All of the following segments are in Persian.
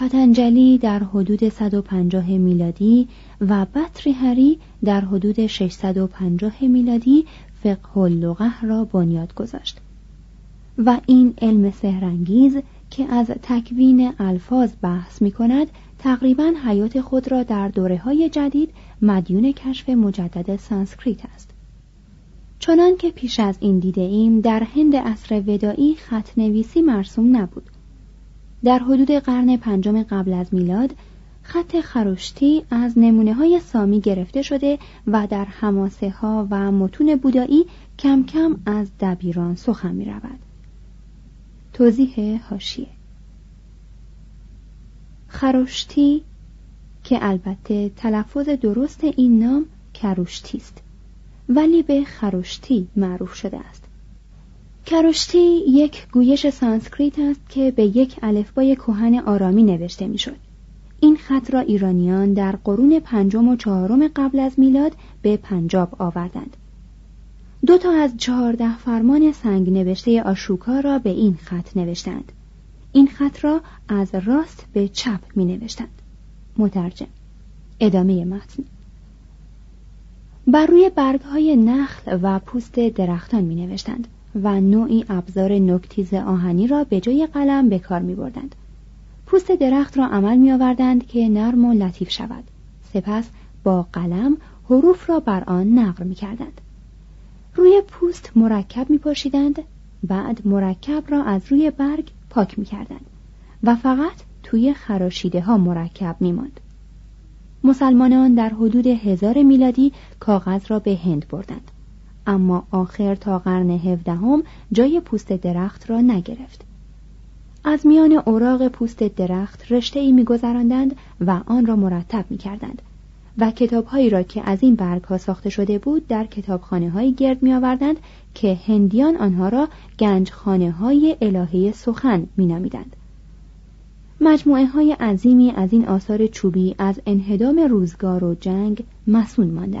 پتنجلی در حدود 150 میلادی و بطری هری در حدود 650 میلادی فقه اللغه را بنیاد گذاشت. و این علم سهرنگیز که از تکوین الفاظ بحث می کند تقریبا حیات خود را در دوره های جدید مدیون کشف مجدد سانسکریت است. چنان که پیش از این دیده ایم در هند عصر ودایی خط نویسی مرسوم نبود. در حدود قرن پنجم قبل از میلاد خط خروشتی از نمونه های سامی گرفته شده و در حماسه ها و متون بودایی کم کم از دبیران سخن می رود. توضیح حاشیه خروشتی که البته تلفظ درست این نام کروشتی است ولی به خروشتی معروف شده است کروشتی یک گویش سانسکریت است که به یک الفبای کهن آرامی نوشته می‌شد. این خط را ایرانیان در قرون پنجم و چهارم قبل از میلاد به پنجاب آوردند. دو تا از چهارده فرمان سنگ نوشته آشوکا را به این خط نوشتند. این خط را از راست به چپ می نوشتند. مترجم ادامه متن بر روی برگ های نخل و پوست درختان می نوشتند. و نوعی ابزار نکتیز آهنی را به جای قلم به کار می بردند. پوست درخت را عمل می آوردند که نرم و لطیف شود سپس با قلم حروف را بر آن نقر می کردند. روی پوست مرکب می پاشیدند بعد مرکب را از روی برگ پاک می کردند و فقط توی خراشیده ها مرکب می ماند. مسلمانان در حدود هزار میلادی کاغذ را به هند بردند اما آخر تا قرن هفدهم جای پوست درخت را نگرفت از میان اوراق پوست درخت رشته ای میگذراندند و آن را مرتب می‌کردند و کتابهایی را که از این برگ ها ساخته شده بود در کتابخانه های گرد می آوردند که هندیان آنها را گنجخانه های الهه سخن می نامیدند. مجموعه های عظیمی از این آثار چوبی از انهدام روزگار و جنگ مسون مانده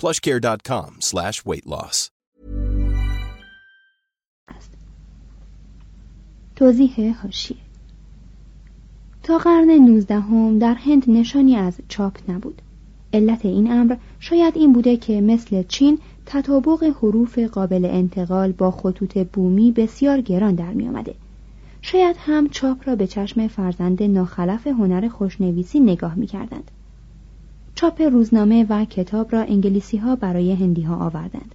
plushcare.com slash weight loss. توضیح هاشیه تا قرن نوزدهم در هند نشانی از چاپ نبود علت این امر شاید این بوده که مثل چین تطابق حروف قابل انتقال با خطوط بومی بسیار گران در می آمده. شاید هم چاپ را به چشم فرزند ناخلف هنر خوشنویسی نگاه می کردند. چاپ روزنامه و کتاب را انگلیسی ها برای هندی ها آوردند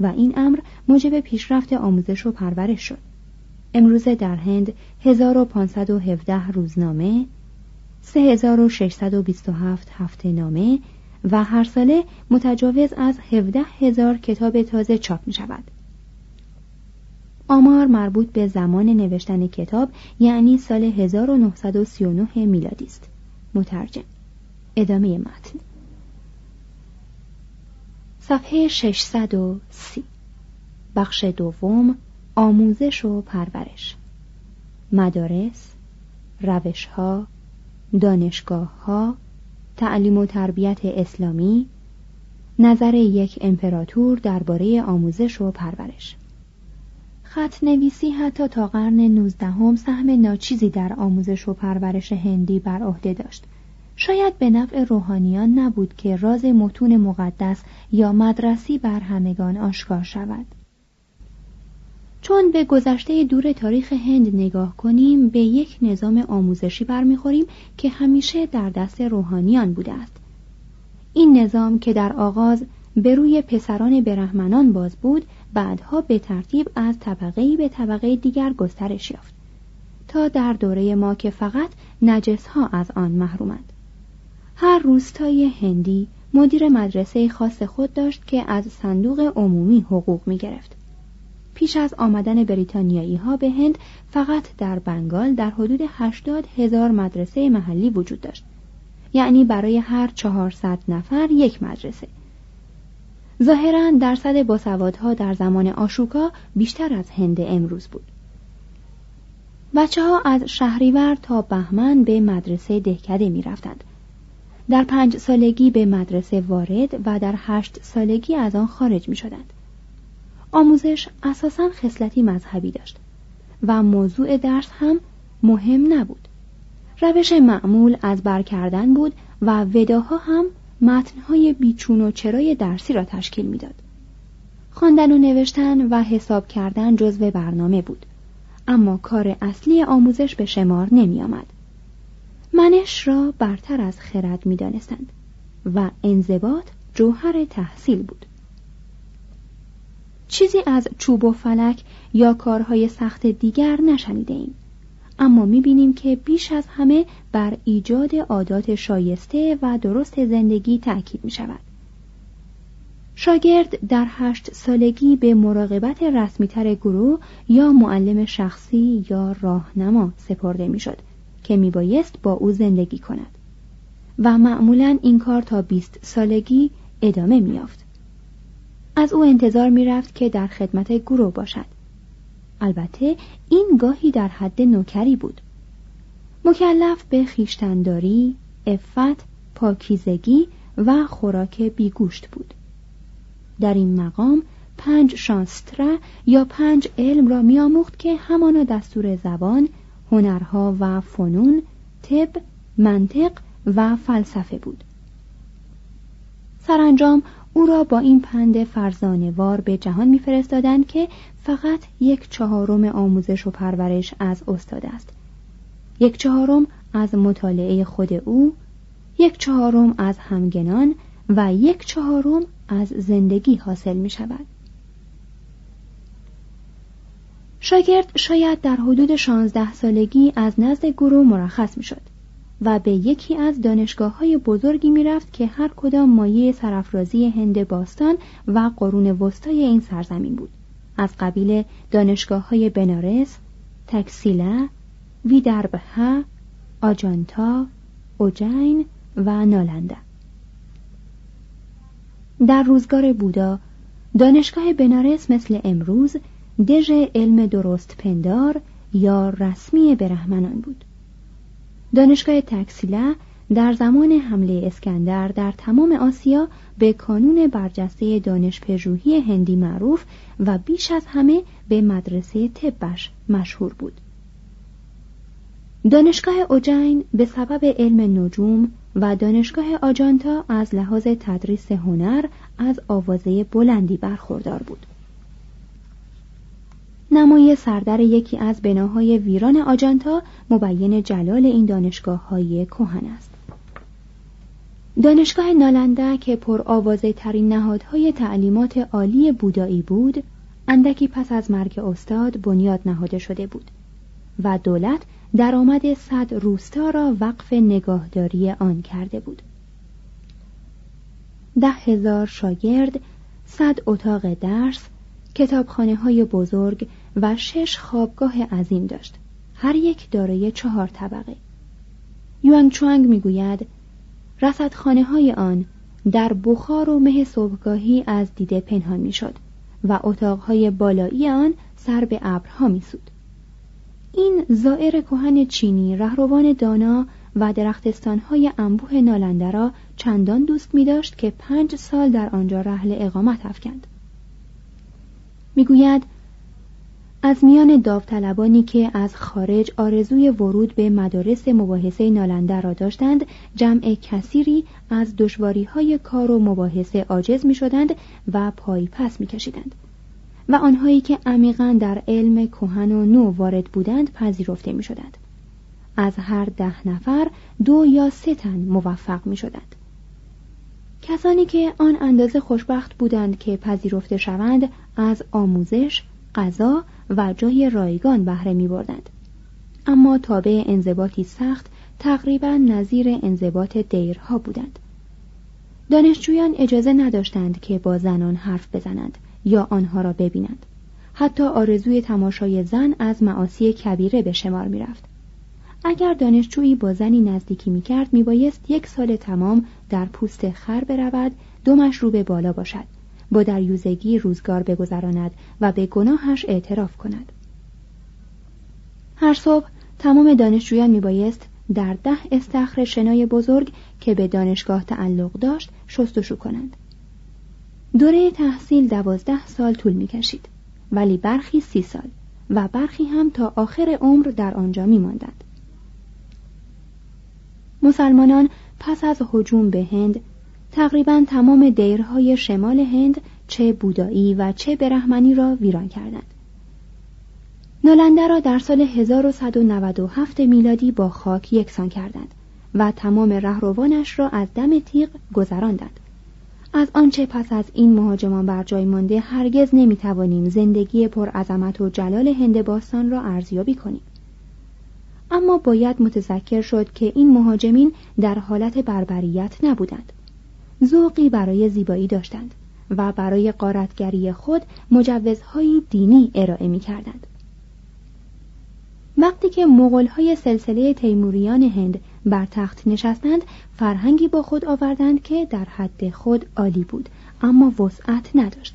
و این امر موجب پیشرفت آموزش و پرورش شد. امروزه در هند 1517 روزنامه، 3627 هفته نامه و هر ساله متجاوز از 17 هزار کتاب تازه چاپ می شود. آمار مربوط به زمان نوشتن کتاب یعنی سال 1939 میلادی است. مترجم ادامه متن. صفحه 630 بخش دوم آموزش و پرورش. مدارس روشها دانشگاه ها تعلیم و تربیت اسلامی نظر یک امپراتور درباره آموزش و پرورش. خط نویسی حتی تا قرن نوزدهم سهم ناچیزی در آموزش و پرورش هندی بر عهده داشت. شاید به نفع روحانیان نبود که راز متون مقدس یا مدرسی بر همگان آشکار شود. چون به گذشته دور تاریخ هند نگاه کنیم به یک نظام آموزشی برمیخوریم که همیشه در دست روحانیان بوده است. این نظام که در آغاز به روی پسران برهمنان باز بود بعدها به ترتیب از طبقه به طبقه دیگر گسترش یافت. تا در دوره ما که فقط نجس ها از آن محرومند. هر روستای هندی مدیر مدرسه خاص خود داشت که از صندوق عمومی حقوق می گرفت. پیش از آمدن بریتانیایی ها به هند فقط در بنگال در حدود 80 هزار مدرسه محلی وجود داشت. یعنی برای هر 400 نفر یک مدرسه. ظاهرا درصد باسوادها در زمان آشوکا بیشتر از هند امروز بود. بچه ها از شهریور تا بهمن به مدرسه دهکده می رفتند. در پنج سالگی به مدرسه وارد و در هشت سالگی از آن خارج می شدند. آموزش اساسا خصلتی مذهبی داشت و موضوع درس هم مهم نبود. روش معمول از بر کردن بود و وداها هم متنهای بیچون و چرای درسی را تشکیل می‌داد. خواندن و نوشتن و حساب کردن جزو برنامه بود اما کار اصلی آموزش به شمار نمی آمد. منش را برتر از خرد می دانستند و انضباط جوهر تحصیل بود. چیزی از چوب و فلک یا کارهای سخت دیگر نشنیده ایم اما می بینیم که بیش از همه بر ایجاد عادات شایسته و درست زندگی تأکید می شود شاگرد در هشت سالگی به مراقبت رسمیتر گروه یا معلم شخصی یا راهنما سپرده می شد که میبایست با او زندگی کند. و معمولا این کار تا بیست سالگی ادامه میافت از او انتظار می رفت که در خدمت گروه باشد. البته این گاهی در حد نوکری بود. مکلف به خیشتنداری، افت، پاکیزگی و خوراک بیگوشت بود. در این مقام پنج شانستره یا پنج علم را میآموخت که همانا دستور زبان، هنرها و فنون، طب، منطق و فلسفه بود. سرانجام او را با این پند فرزانوار به جهان میفرستادند که فقط یک چهارم آموزش و پرورش از استاد است. یک چهارم از مطالعه خود او یک چهارم از همگنان و یک چهارم از زندگی حاصل می شود شاگرد شاید در حدود شانزده سالگی از نزد گروه مرخص می شد و به یکی از دانشگاه های بزرگی می رفت که هر کدام مایه سرافرازی هند باستان و قرون وسطای این سرزمین بود. از قبیل دانشگاه های بنارس، تکسیله، ویدربه، آجانتا، اوجین و نالنده در روزگار بودا دانشگاه بنارس مثل امروز دژ علم درست پندار یا رسمی برهمنان بود. دانشگاه تکسیله در زمان حمله اسکندر در تمام آسیا به کانون برجسته دانش پژوهی هندی معروف و بیش از همه به مدرسه طبش مشهور بود. دانشگاه اوجین به سبب علم نجوم و دانشگاه آجانتا از لحاظ تدریس هنر از آوازه بلندی برخوردار بود. نمای سردر یکی از بناهای ویران آجانتا مبین جلال این دانشگاه های کوهن است. دانشگاه نالنده که پر آوازه ترین نهادهای تعلیمات عالی بودایی بود اندکی پس از مرگ استاد بنیاد نهاده شده بود و دولت درآمد صد روستا را وقف نگاهداری آن کرده بود. ده هزار شاگرد صد اتاق درس کتابخانه های بزرگ و شش خوابگاه عظیم داشت. هر یک دارای چهار طبقه. یوانگ چوانگ می‌گوید رصدخانه های آن در بخار و مه صبحگاهی از دیده پنهان می‌شد و اتاقهای بالایی آن سر به ابرها میسود این زائر کهن چینی رهروان دانا و درختستانهای انبوه نالنده را چندان دوست می داشت که پنج سال در آنجا رحل اقامت افکند. می‌گوید از میان داوطلبانی که از خارج آرزوی ورود به مدارس مباحثه نالنده را داشتند جمع کثیری از دشواری های کار و مباحثه عاجز می شدند و پای پس می کشیدند. و آنهایی که عمیقا در علم کهن و نو وارد بودند پذیرفته می شدند. از هر ده نفر دو یا سه تن موفق می شدند. کسانی که آن اندازه خوشبخت بودند که پذیرفته شوند از آموزش، غذا و جای رایگان بهره می بردند. اما تابع انضباطی سخت تقریبا نظیر انضباط دیرها بودند. دانشجویان اجازه نداشتند که با زنان حرف بزنند یا آنها را ببینند. حتی آرزوی تماشای زن از معاصی کبیره به شمار می رفت. اگر دانشجویی با زنی نزدیکی می کرد می بایست یک سال تمام در پوست خر برود دو مشروب بالا باشد با دریوزگی روزگار بگذراند و به گناهش اعتراف کند هر صبح تمام دانشجویان می بایست در ده استخر شنای بزرگ که به دانشگاه تعلق داشت شستشو کنند دوره تحصیل دوازده سال طول می کشید ولی برخی سی سال و برخی هم تا آخر عمر در آنجا می ماندند. مسلمانان پس از هجوم به هند تقریبا تمام دیرهای شمال هند چه بودایی و چه برهمنی را ویران کردند. نالنده را در سال 1197 میلادی با خاک یکسان کردند و تمام رهروانش را از دم تیغ گذراندند. از آنچه پس از این مهاجمان بر جای مانده هرگز نمی‌توانیم زندگی پر عظمت و جلال هند باستان را ارزیابی کنیم. اما باید متذکر شد که این مهاجمین در حالت بربریت نبودند. ذوقی برای زیبایی داشتند و برای قارتگری خود مجوزهای دینی ارائه می کردند. وقتی که مغلهای سلسله تیموریان هند بر تخت نشستند فرهنگی با خود آوردند که در حد خود عالی بود اما وسعت نداشت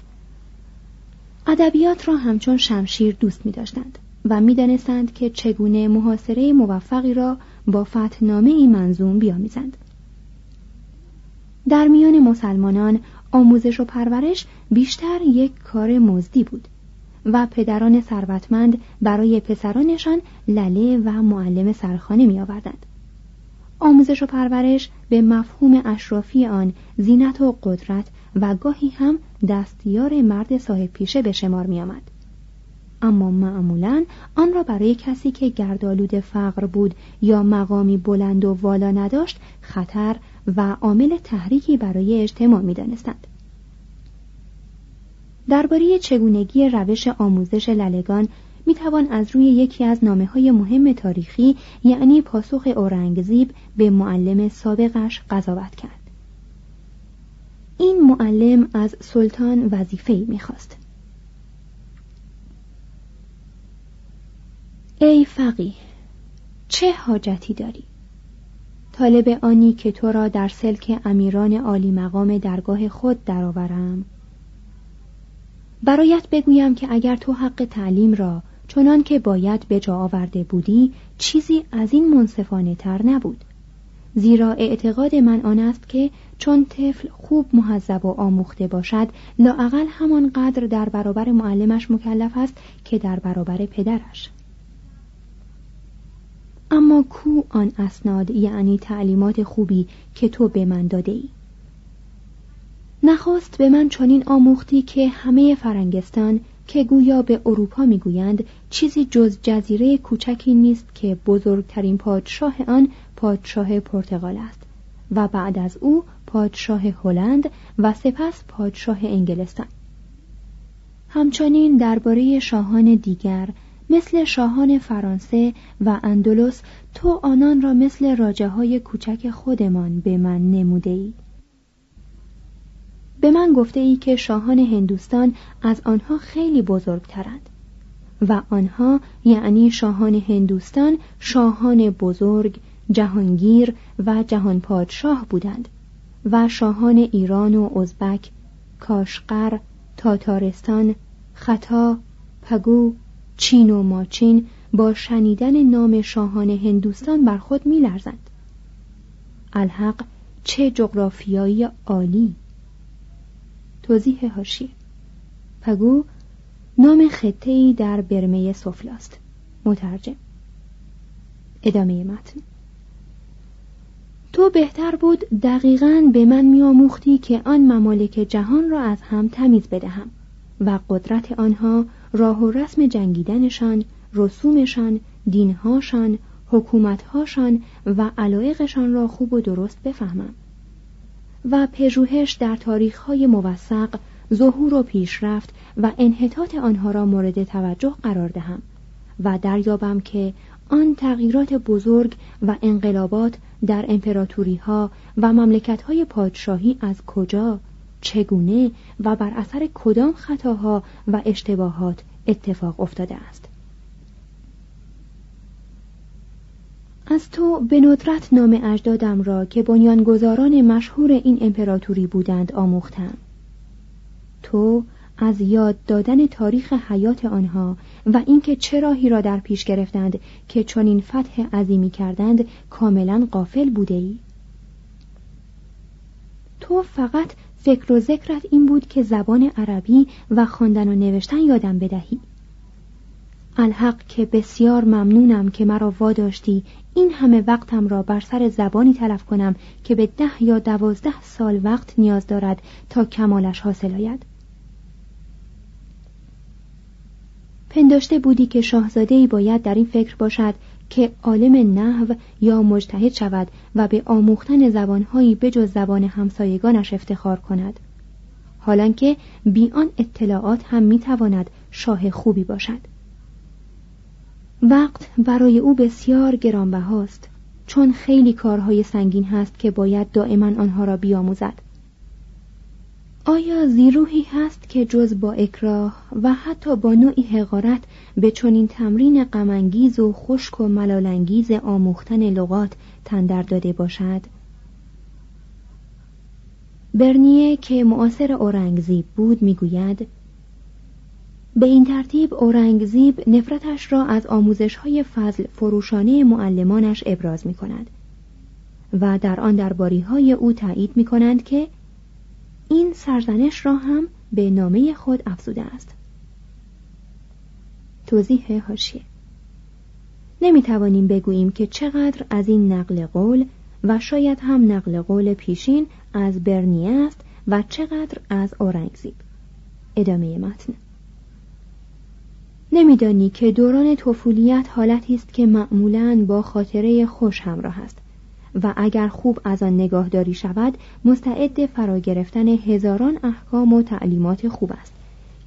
ادبیات را همچون شمشیر دوست می داشتند و می دانستند که چگونه محاصره موفقی را با فتنامه ای منظوم بیامیزند. در میان مسلمانان آموزش و پرورش بیشتر یک کار مزدی بود و پدران ثروتمند برای پسرانشان لله و معلم سرخانه می آوردند. آموزش و پرورش به مفهوم اشرافی آن زینت و قدرت و گاهی هم دستیار مرد صاحب پیشه به شمار می آمد. اما معمولا آن را برای کسی که گردآلود فقر بود یا مقامی بلند و والا نداشت خطر و عامل تحریکی برای اجتماع می دانستند. درباره چگونگی روش آموزش للگان می توان از روی یکی از نامه های مهم تاریخی یعنی پاسخ اورنگزیب به معلم سابقش قضاوت کرد. این معلم از سلطان وظیفه می خواست. ای فقیه چه حاجتی داری؟ طالب آنی که تو را در سلک امیران عالی مقام درگاه خود درآورم. برایت بگویم که اگر تو حق تعلیم را چنان که باید به جا آورده بودی چیزی از این منصفانه تر نبود. زیرا اعتقاد من آن است که چون طفل خوب محذب و آموخته باشد لااقل همانقدر در برابر معلمش مکلف است که در برابر پدرش. اما کو آن اسناد یعنی تعلیمات خوبی که تو به من داده ای؟ نخواست به من چنین آموختی که همه فرنگستان که گویا به اروپا می‌گویند چیزی جز جزیره کوچکی نیست که بزرگترین پادشاه آن پادشاه پرتغال است و بعد از او پادشاه هلند و سپس پادشاه انگلستان همچنین درباره شاهان دیگر مثل شاهان فرانسه و اندلس تو آنان را مثل راجه های کوچک خودمان به من نموده ای. به من گفته ای که شاهان هندوستان از آنها خیلی بزرگترند و آنها یعنی شاهان هندوستان شاهان بزرگ جهانگیر و جهان پادشاه بودند و شاهان ایران و ازبک کاشقر تاتارستان خطا پگو چین و ماچین با شنیدن نام شاهان هندوستان بر خود میلرزند. الحق چه جغرافیایی عالی. توضیح هاشی پگو نام خطه‌ای در برمه سفلاست. مترجم. ادامه متن. تو بهتر بود دقیقا به من میآموختی که آن ممالک جهان را از هم تمیز بدهم و قدرت آنها راه و رسم جنگیدنشان رسومشان دینهاشان حکومتهاشان و علایقشان را خوب و درست بفهمم. و پژوهش در تاریخهای موثق ظهور و پیشرفت و انحطاط آنها را مورد توجه قرار دهم و دریابم که آن تغییرات بزرگ و انقلابات در امپراتوری ها و مملکت های پادشاهی از کجا چگونه و بر اثر کدام خطاها و اشتباهات اتفاق افتاده است از تو به ندرت نام اجدادم را که بنیانگذاران مشهور این امپراتوری بودند آموختم تو از یاد دادن تاریخ حیات آنها و اینکه چه راهی را در پیش گرفتند که چنین فتح عظیمی کردند کاملا قافل بوده ای؟ تو فقط فکر و ذکرت این بود که زبان عربی و خواندن و نوشتن یادم بدهی. الحق که بسیار ممنونم که مرا واداشتی. این همه وقتم را بر سر زبانی تلف کنم که به ده یا دوازده سال وقت نیاز دارد تا کمالش حاصل آید. پنداشته بودی که شاهزاده ای باید در این فکر باشد که عالم نحو یا مجتهد شود و به آموختن زبانهایی بجز زبان همسایگانش افتخار کند. حالانکه بی آن اطلاعات هم می‌تواند شاه خوبی باشد. وقت برای او بسیار گرانبهاست چون خیلی کارهای سنگین هست که باید دائما آنها را بیاموزد. آیا زیروهی هست که جز با اکراه و حتی با نوعی حقارت به چنین تمرین غمانگیز و خشک و ملالانگیز آموختن لغات تندر داده باشد؟ برنیه که معاصر اورنگزیب بود می‌گوید به این ترتیب اورنگزیب نفرتش را از آموزش های فضل فروشانه معلمانش ابراز می کند و در آن درباری های او تایید می کنند که این سرزنش را هم به نامه خود افزوده است. توضیح هاشیه نمی توانیم بگوییم که چقدر از این نقل قول و شاید هم نقل قول پیشین از برنیه است و چقدر از اورنگزیب. ادامه متن. نمیدانی که دوران طفولیت حالتی است که معمولا با خاطره خوش همراه است. و اگر خوب از آن نگاهداری شود مستعد فرا گرفتن هزاران احکام و تعلیمات خوب است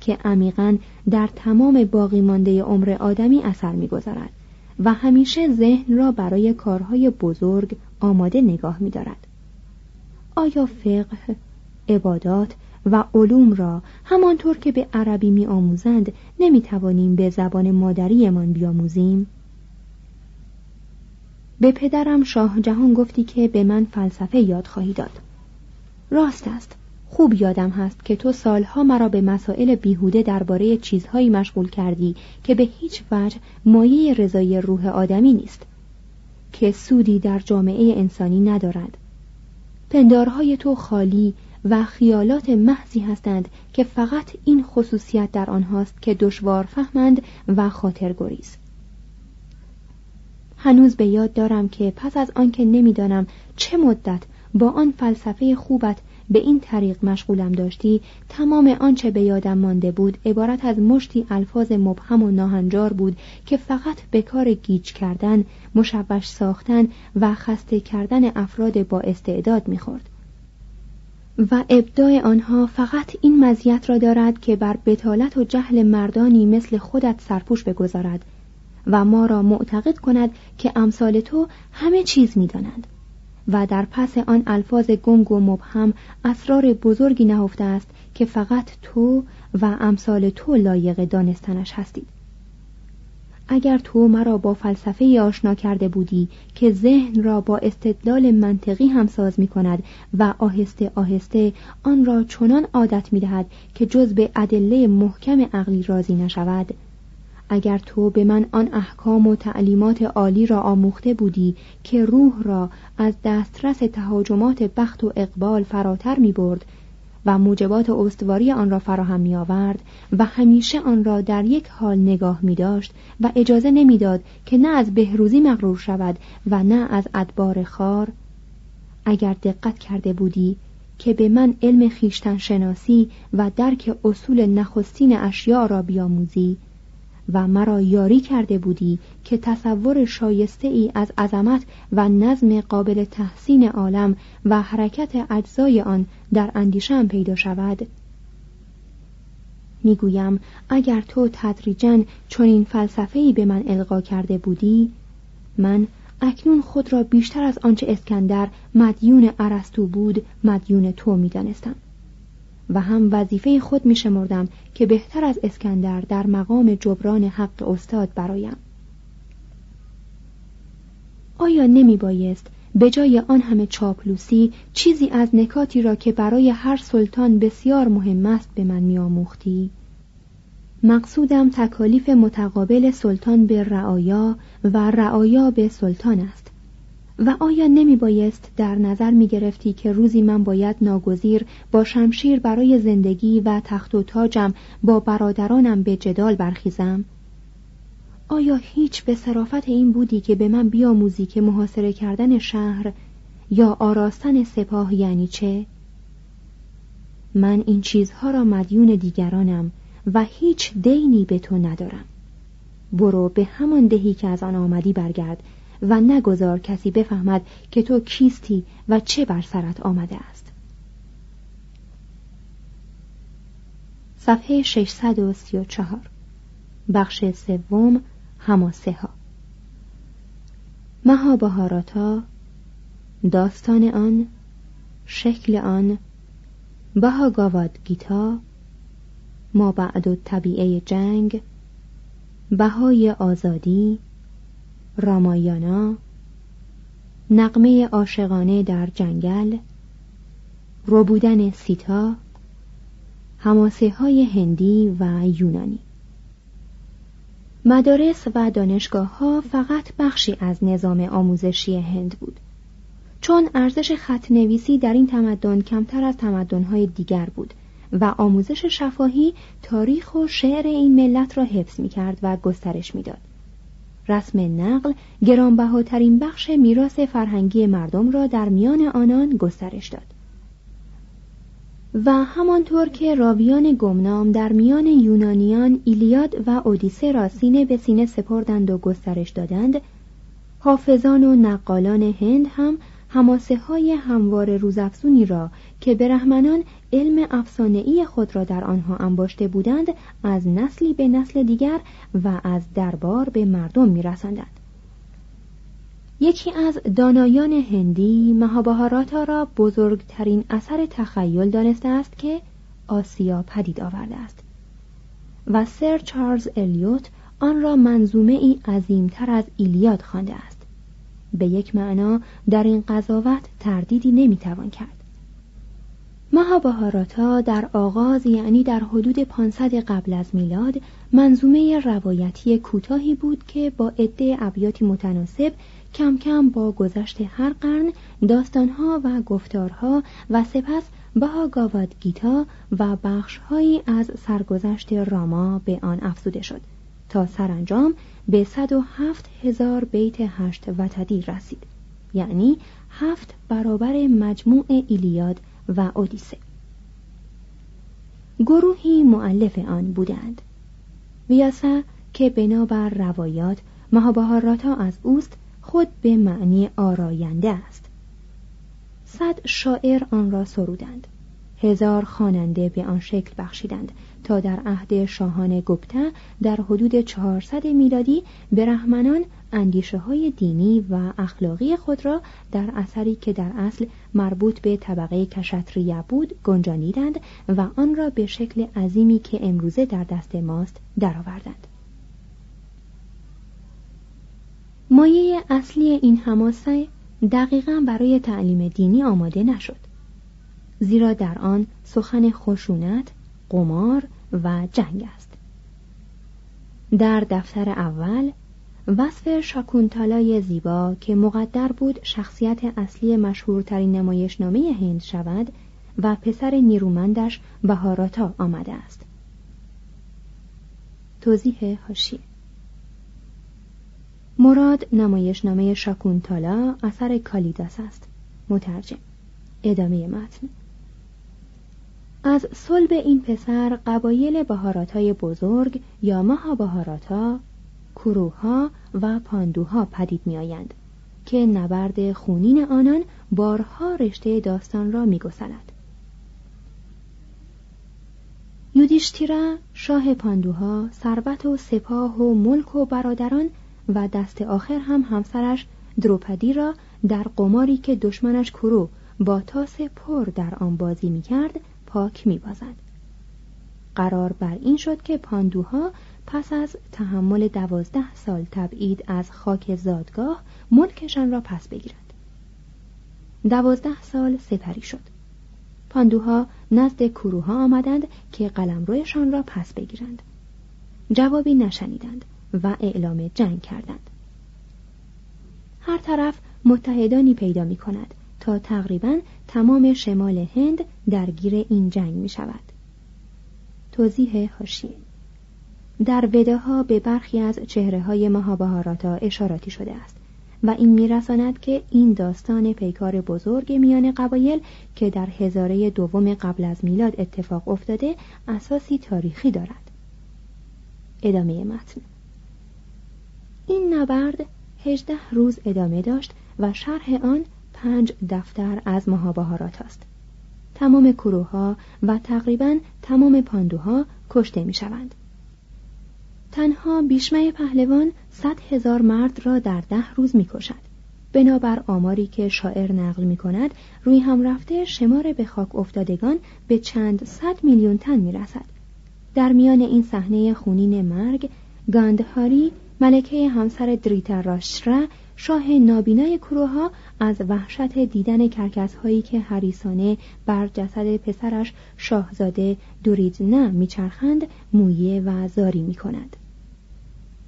که عمیقا در تمام باقی مانده عمر آدمی اثر می‌گذارد و همیشه ذهن را برای کارهای بزرگ آماده نگاه می‌دارد. آیا فقه، عبادات و علوم را همانطور که به عربی می آموزند نمی توانیم به زبان مادریمان بیاموزیم؟ به پدرم شاه جهان گفتی که به من فلسفه یاد خواهی داد. راست است. خوب یادم هست که تو سالها مرا به مسائل بیهوده درباره چیزهایی مشغول کردی که به هیچ وجه مایه رضای روح آدمی نیست که سودی در جامعه انسانی ندارد پندارهای تو خالی و خیالات محضی هستند که فقط این خصوصیت در آنهاست که دشوار فهمند و خاطر هنوز به یاد دارم که پس از آنکه نمی‌دانم چه مدت با آن فلسفه خوبت به این طریق مشغولم داشتی تمام آنچه به یادم مانده بود عبارت از مشتی الفاظ مبهم و ناهنجار بود که فقط به کار گیج کردن مشوش ساختن و خسته کردن افراد با استعداد می‌خورد. و ابداع آنها فقط این مزیت را دارد که بر بتالت و جهل مردانی مثل خودت سرپوش بگذارد. و ما را معتقد کند که امثال تو همه چیز می‌دانند. و در پس آن الفاظ گنگ و مبهم اسرار بزرگی نهفته است که فقط تو و امثال تو لایق دانستنش هستید. اگر تو مرا با فلسفه آشنا کرده بودی که ذهن را با استدلال منطقی همساز می کند و آهسته آهسته آن را چنان عادت می دهد که جز به ادله محکم عقلی راضی نشود اگر تو به من آن احکام و تعلیمات عالی را آموخته بودی که روح را از دسترس تهاجمات بخت و اقبال فراتر می برد و موجبات استواری آن را فراهم می آورد و همیشه آن را در یک حال نگاه می داشت و اجازه نمی‌داد که نه از بهروزی مغرور شود و نه از ادبار خار اگر دقت کرده بودی که به من علم خیشتن شناسی و درک اصول نخستین اشیاء را بیاموزی و مرا یاری کرده بودی که تصور شایسته ای از عظمت و نظم قابل تحسین عالم و حرکت اجزای آن در اندیشم پیدا شود. می‌گویم اگر تو تدریجا چنین فلسفه ای به من القا کرده بودی من اکنون خود را بیشتر از آنچه اسکندر مدیون ارسطو بود مدیون تو می‌دانستم. و هم وظیفه خود می شمردم که بهتر از اسکندر در مقام جبران حق استاد برایم. آیا نمی بایست به جای آن همه چاپلوسی چیزی از نکاتی را که برای هر سلطان بسیار مهم است به من میآموختی مقصودم تکالیف متقابل سلطان به رعایا و رعایا به سلطان است. و آیا نمی بایست در نظر می گرفتی که روزی من باید ناگزیر با شمشیر برای زندگی و تخت و تاجم با برادرانم به جدال برخیزم؟ آیا هیچ به صرافت این بودی که به من بیاموزی که محاصره کردن شهر یا آراستن سپاه یعنی چه؟ من این چیزها را مدیون دیگرانم و هیچ دینی به تو ندارم برو به همان دهی که از آن آمدی برگرد و نگذار کسی بفهمد که تو کیستی و چه بر سرت آمده است. صفحه 634 بخش سوم هماسه ها مهابهاراتا داستان آن شکل آن بهاگاواد گیتا ما بعد طبیعه جنگ بهای آزادی رامایانا نقمه عاشقانه در جنگل روبودن سیتا هماسه های هندی و یونانی مدارس و دانشگاه ها فقط بخشی از نظام آموزشی هند بود چون ارزش خط نویسی در این تمدن کمتر از تمدنهای دیگر بود و آموزش شفاهی تاریخ و شعر این ملت را حفظ می کرد و گسترش می‌داد. رسم نقل گرانبهاترین بخش میراث فرهنگی مردم را در میان آنان گسترش داد. و همانطور که راویان گمنام در میان یونانیان ایلیاد و اودیسه را سینه به سینه سپردند و گسترش دادند حافظان و نقالان هند هم هماسه های هموار روزافزونی را که برهمنان علم افسانه‌ای خود را در آنها انباشته بودند از نسلی به نسل دیگر و از دربار به مردم میرساندند. یکی از دانایان هندی مهابهاراتا را بزرگترین اثر تخیل دانسته است که آسیا پدید آورده است و سر چارلز الیوت آن را منظومه ای عظیمتر از ایلیاد خوانده است. به یک معنا در این قضاوت تردیدی نمی‌توان کرد. مهابهاراتا در آغاز یعنی در حدود 500 قبل از میلاد منظومه روایتی کوتاهی بود که با عده ابیاتی متناسب کم کم با گذشت هر قرن داستانها و گفتارها و سپس بهاگاواد گیتا و بخشهایی از سرگذشت راما به آن افزوده شد. تا سرانجام به 107 هزار بیت هشت وتدی رسید. یعنی هفت برابر مجموع ایلیاد و اودیسه. گروهی معلف آن بودند. ویاسا که بنابر روایات مهابهاراتا از اوست خود به معنی آراینده است. صد شاعر آن را سرودند. هزار خواننده به آن شکل بخشیدند تا در عهد شاهان گپتا در حدود 400 میلادی برهمنان اندیشه های دینی و اخلاقی خود را در اثری که در اصل مربوط به طبقه کشتریه بود گنجانیدند و آن را به شکل عظیمی که امروزه در دست ماست درآوردند. مایه اصلی این حماسه دقیقا برای تعلیم دینی آماده نشد زیرا در آن سخن خشونت، قمار و جنگ است. در دفتر اول وصف شاکونتالای زیبا که مقدر بود شخصیت اصلی مشهورترین نمایشنامه هند شود و پسر نیرومندش بهاراتا آمده است. توضیح هاشی مراد نمایشنامه شاکونتالا اثر کالیداس است. مترجم. ادامه متن. از صلب این پسر قبایل بهاراتای بزرگ یا مها بهاراتا کروها و پاندوها پدید می آیند که نبرد خونین آنان بارها رشته داستان را می گسلد. یودیشتیرا شاه پاندوها ثروت و سپاه و ملک و برادران و دست آخر هم همسرش دروپدی را در قماری که دشمنش کرو با تاس پر در آن بازی می کرد پاک می بازد. قرار بر این شد که پاندوها پس از تحمل دوازده سال تبعید از خاک زادگاه ملکشان را پس بگیرند دوازده سال سپری شد. پاندوها نزد کروها آمدند که قلمرویشان را پس بگیرند. جوابی نشنیدند و اعلام جنگ کردند. هر طرف متحدانی پیدا می کند تا تقریبا تمام شمال هند درگیر این جنگ می شود توضیح هاشیه در ها به برخی از چهره های مهابهاراتا اشاراتی شده است و این میرساند که این داستان پیکار بزرگ میان قبایل که در هزاره دوم قبل از میلاد اتفاق افتاده اساسی تاریخی دارد. ادامه متن. این نبرد هجده روز ادامه داشت و شرح آن پنج دفتر از مهابهارات است تمام کروها و تقریبا تمام پاندوها کشته می شوند. تنها بیشمه پهلوان صد هزار مرد را در ده روز می کشد. بنابر آماری که شاعر نقل می کند روی هم رفته شمار به خاک افتادگان به چند صد میلیون تن می رسد. در میان این صحنه خونین مرگ گاندهاری ملکه همسر دریتراشترا شاه نابینای کروها از وحشت دیدن کرکس هایی که هریسانه بر جسد پسرش شاهزاده دوریدنه میچرخند مویه و زاری می کند.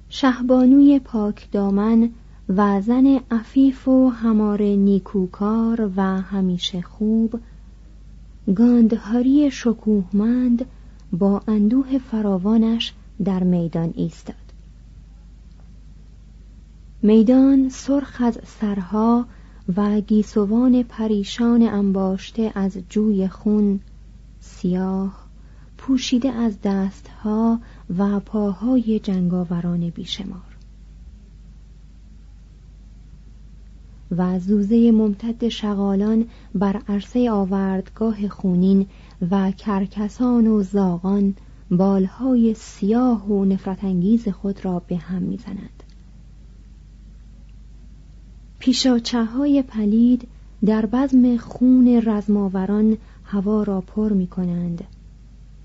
شهبانوی پاک دامن و زن عفیف و همار نیکوکار و همیشه خوب گاندهاری شکوهمند با اندوه فراوانش در میدان ایستاد میدان سرخ از سرها و گیسوان پریشان انباشته از جوی خون سیاه پوشیده از دستها و پاهای جنگاوران بیشمار. و زوزه ممتد شغالان بر عرصه آوردگاه خونین و کرکسان و زاغان بالهای سیاه و نفرت خود را به هم می‌زنند. پیشاچه های پلید در بزم خون رزماوران هوا را پر می کنند.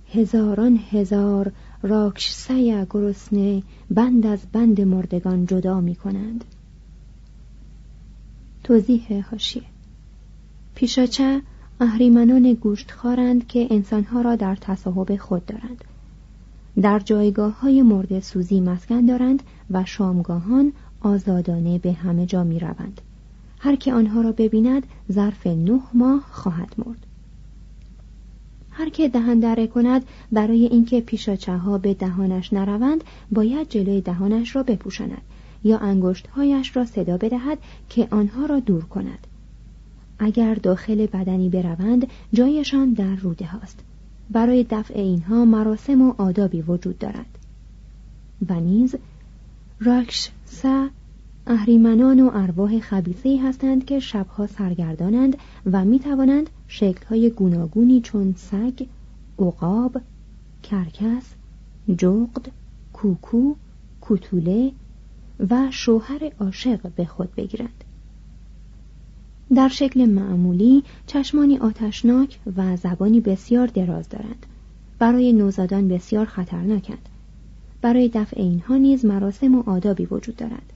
هزاران هزار راکشسه گرسنه بند از بند مردگان جدا می کنند. توضیح هاشیه پیشاچه اهریمنان گوشتخوارند که انسانها را در تصاحب خود دارند. در جایگاه های مرد سوزی مسکن دارند و شامگاهان آزادانه به همه جا می روند. هر که آنها را ببیند ظرف نه ماه خواهد مرد. هر که دهن دره کند برای اینکه پیشاچه ها به دهانش نروند باید جلوی دهانش را بپوشاند یا انگشتهایش را صدا بدهد که آنها را دور کند. اگر داخل بدنی بروند جایشان در روده هاست. برای دفع اینها مراسم و آدابی وجود دارد. و نیز راکش سا اهریمنان و ارواح خبیثه هستند که شبها سرگردانند و می توانند شکلهای گوناگونی چون سگ، عقاب، کرکس، جغد، کوکو، کوتوله و شوهر عاشق به خود بگیرند. در شکل معمولی چشمانی آتشناک و زبانی بسیار دراز دارند. برای نوزادان بسیار خطرناکند. برای دفع اینها نیز مراسم و آدابی وجود دارد.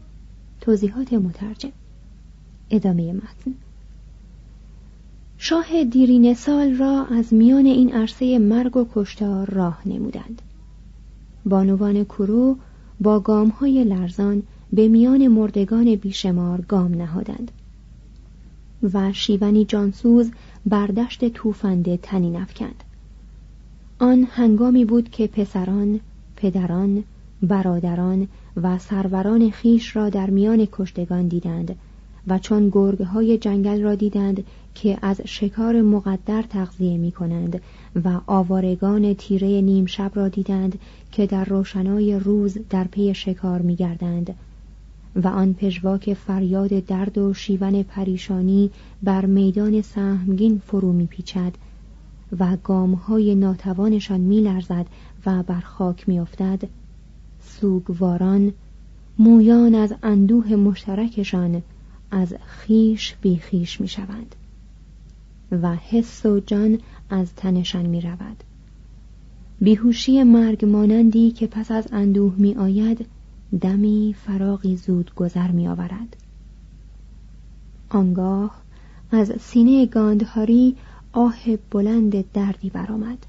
توضیحات مترجم. ادامه متن. شاه دیرین سال را از میان این عرصه مرگ و کشتار راه نمودند. بانوان کرو با گام های لرزان به میان مردگان بیشمار گام نهادند و شیونی جانسوز بر دشت توفنده تنی نفکند. آن هنگامی بود که پسران پدران برادران و سروران خیش را در میان کشتگان دیدند و چون گرگ های جنگل را دیدند که از شکار مقدر تغذیه می کنند و آوارگان تیره نیم شب را دیدند که در روشنای روز در پی شکار می گردند و آن پژواک فریاد درد و شیون پریشانی بر میدان سهمگین فرو می پیچد و گامهای ناتوانشان می لرزد و بر خاک می افتد سوگواران مویان از اندوه مشترکشان از خیش بیخیش می شوند و حس و جان از تنشان می رود بیهوشی مرگ مانندی که پس از اندوه می آید دمی فراغی زود گذر می آورد آنگاه از سینه گاندهاری آه بلند دردی برآمد.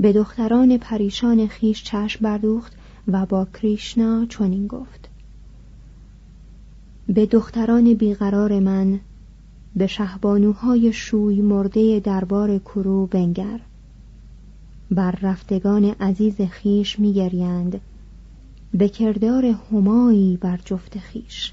به دختران پریشان خیش چشم بردوخت و با کریشنا چنین گفت. به دختران بیقرار من به شهبانوهای شوی مرده دربار کرو بنگر. بر رفتگان عزیز خیش میگریند به کردار همایی بر جفت خیش.